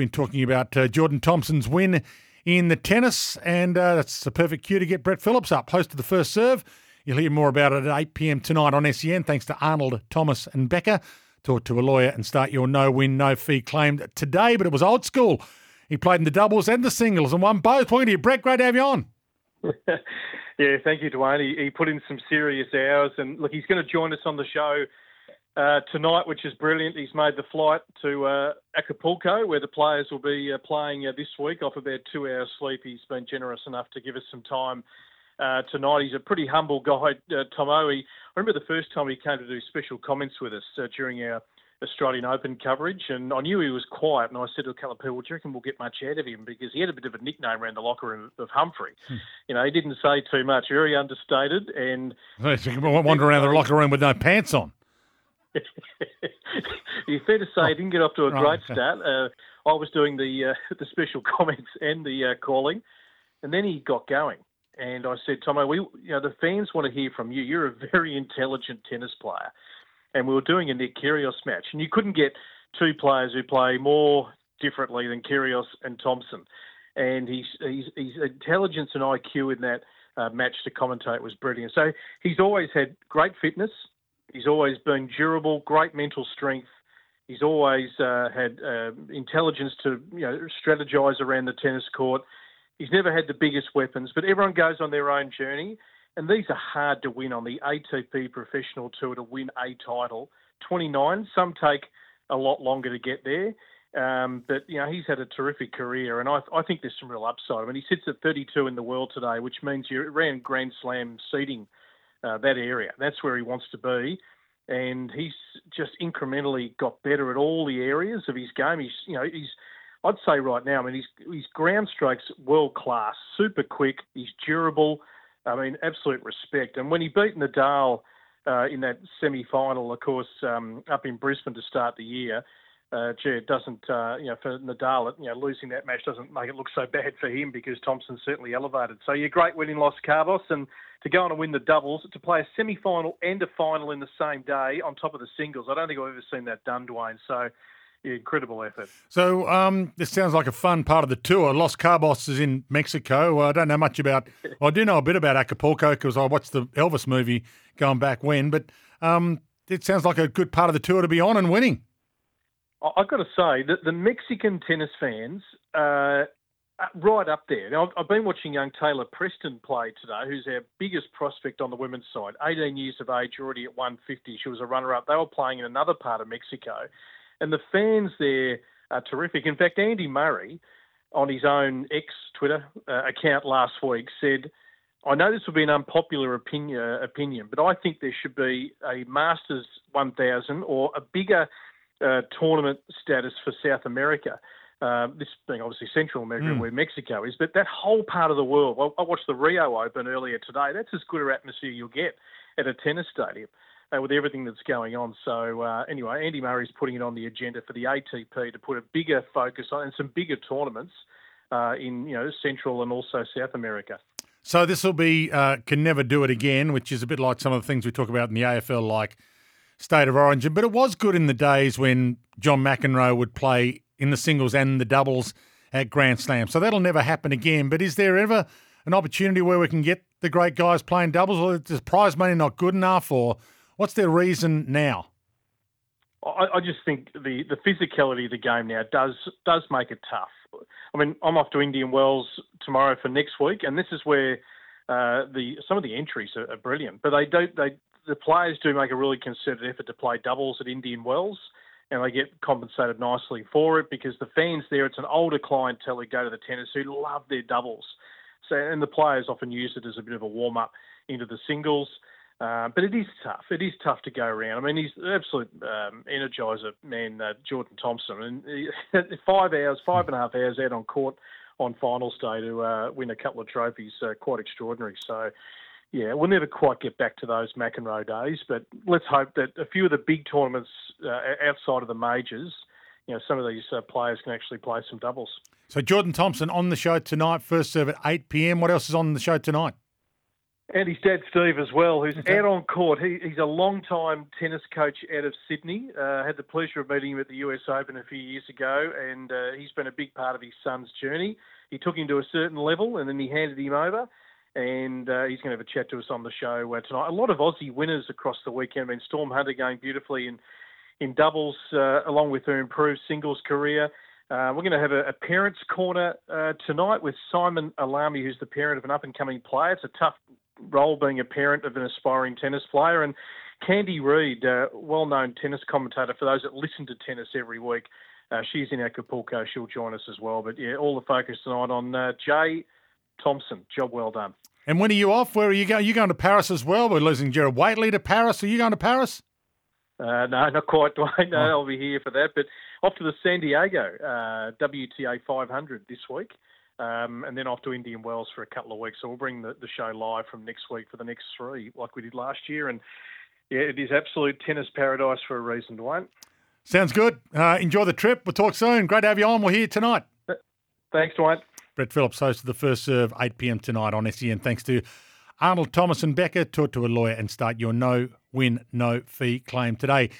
been talking about uh, Jordan Thompson's win in the tennis, and uh, that's the perfect cue to get Brett Phillips up, host of the first serve. You'll hear more about it at 8 p.m. tonight on SEN, thanks to Arnold, Thomas, and Becker. Talk to a lawyer and start your no win, no fee claim today, but it was old school. He played in the doubles and the singles and won both. Welcome to you, Brett. Great to have you on. yeah, thank you, Dwayne. He, he, put in some serious hours, and look, he's going to join us on the show uh, tonight, which is brilliant. He's made the flight to uh, Acapulco, where the players will be uh, playing uh, this week off about two hours sleep. He's been generous enough to give us some time uh, tonight. He's a pretty humble guy, uh, Tomo. He, I remember the first time he came to do special comments with us uh, during our Australian Open coverage, and I knew he was quiet. And I said to a couple of people, "Do you reckon we'll get much out of him?" Because he had a bit of a nickname around the locker room of Humphrey. Hmm. You know, he didn't say too much, very understated, and wander around the locker room with no pants on. It's fair to say, he didn't get off to a great start. Uh, I was doing the uh, the special comments and the uh, calling, and then he got going. And I said, Tomo, we, you know, the fans want to hear from you. You're a very intelligent tennis player, and we were doing a Nick Kyrgios match, and you couldn't get two players who play more differently than Kyrgios and Thompson. And his his, his intelligence and IQ in that uh, match to commentate was brilliant. So he's always had great fitness. He's always been durable, great mental strength. He's always uh, had uh, intelligence to you know strategize around the tennis court. He's never had the biggest weapons, but everyone goes on their own journey, and these are hard to win on the ATP Professional Tour to win a title. 29, some take a lot longer to get there. Um, but you know he's had a terrific career, and I, I think there's some real upside. I mean, he sits at 32 in the world today, which means you're around Grand Slam seeding uh, that area. That's where he wants to be, and he's just incrementally got better at all the areas of his game. He's, you know, he's. I'd say right now, I mean, his his ground strokes world class, super quick. He's durable. I mean, absolute respect. And when he beat Nadal uh, in that semi-final, of course, um, up in Brisbane to start the year, uh, gee, it doesn't, uh, you know, for Nadal, you know, losing that match doesn't make it look so bad for him because Thompson certainly elevated. So you're great win in Los Cabos and to go on and win the doubles, to play a semi-final and a final in the same day on top of the singles. I don't think I've ever seen that done, Dwayne. So incredible effort. So um, this sounds like a fun part of the tour. Los Cabos is in Mexico. I don't know much about. I do know a bit about Acapulco because I watched the Elvis movie going back when. But um, it sounds like a good part of the tour to be on and winning. I've got to say that the Mexican tennis fans uh, right up there. Now, I've been watching young Taylah Preston play today, who's our biggest prospect on the women's side. 18 years of age, already at 150. She was a runner-up. They were playing in another part of Mexico, and the fans there are terrific. In fact, Andy Murray, on his own ex Twitter uh, account last week, said. I know this will be an unpopular opinion, opinion, but I think there should be a Masters 1000 or a bigger uh, tournament status for South America. Uh, this being obviously Central America, mm. where Mexico is, but that whole part of the world. I, I, watched the Rio Open earlier today. That's as good an atmosphere you'll get at a tennis stadium uh, with everything that's going on. So uh, anyway, Andy Murray's putting it on the agenda for the ATP to put a bigger focus on and some bigger tournaments uh, in you know Central and also South America. So this will be uh, can never do it again, which is a bit like some of the things we talk about in the AFL, like state of origin. But it was good in the days when John McEnroe would play in the singles and the doubles at Grand Slam. So that'll never happen again. But is there ever an opportunity where we can get the great guys playing doubles, or is prize money not good enough, or what's their reason now? I, I just think the, the physicality of the game now does does make it tough. I mean, I'm off to Indian Wells tomorrow for next week, and this is where uh, the some of the entries are, are, brilliant, but they don't they the players do make a really concerted effort to play doubles at Indian Wells, and they get compensated nicely for it because the fans there, it's an older clientele who go to the tennis who love their doubles. So, and the players often use it as a bit of a warm up into the singles. Uh, but it is tough. It is tough to go around. I mean, he's an absolute um, energizer man, uh, Jordan Thompson. And he, five hours, five and a half hours out on court on finals day to uh, win a couple of trophies, uh, quite extraordinary. So, yeah, we'll never quite get back to those McEnroe days, but let's hope that a few of the big tournaments uh, outside of the majors, you know, some of these uh, players can actually play some doubles. So Jordan Thompson on the show tonight, first serve at 8 p.m. What else is on the show tonight? And his dad, Steve, as well, who's out on court. He, he's a long-time tennis coach out of Sydney. Uh, had the pleasure of meeting him at the US Open a few years ago, and uh, he's been a big part of his son's journey. He took him to a certain level, and then he handed him over, and uh, he's going to have a chat to us on the show uh, tonight. A lot of Aussie winners across the weekend. I mean, Storm Hunter going beautifully in, in doubles, uh, along with her improved singles career. Uh, we're going to have a, a parents' corner uh, tonight with Simon Alami, who's the parent of an up-and-coming player. It's a tough role being a parent of an aspiring tennis player. And Candy Reid, uh, well known tennis commentator for those that listen to tennis every week, uh, she's in Acapulco. She'll join us as well. But yeah, all the focus tonight on uh, Jay Thompson. Job well done. And when are you off? Where are you going? Are you going to Paris as well? We're losing Gerard Whateley to Paris. Are you going to Paris? Uh, no, not quite, Dwayne. No, oh. I'll be here for that. But off to the San Diego uh, WTA 500 this week um, and then off to Indian Wells for a couple of weeks. So we'll bring the, the show live from next week for the next three, like we did last year. And yeah, it is absolute tennis paradise for a reason, Dwayne. Sounds good. Uh, enjoy the trip. We'll talk soon. Great to have you on. We're here tonight. Thanks, Dwayne. Brett Phillips, host of the first serve, 8 p.m. tonight on SEN. Thanks to Arnold Thomas and Becker. Talk to a lawyer and start your no win, no fee claim today.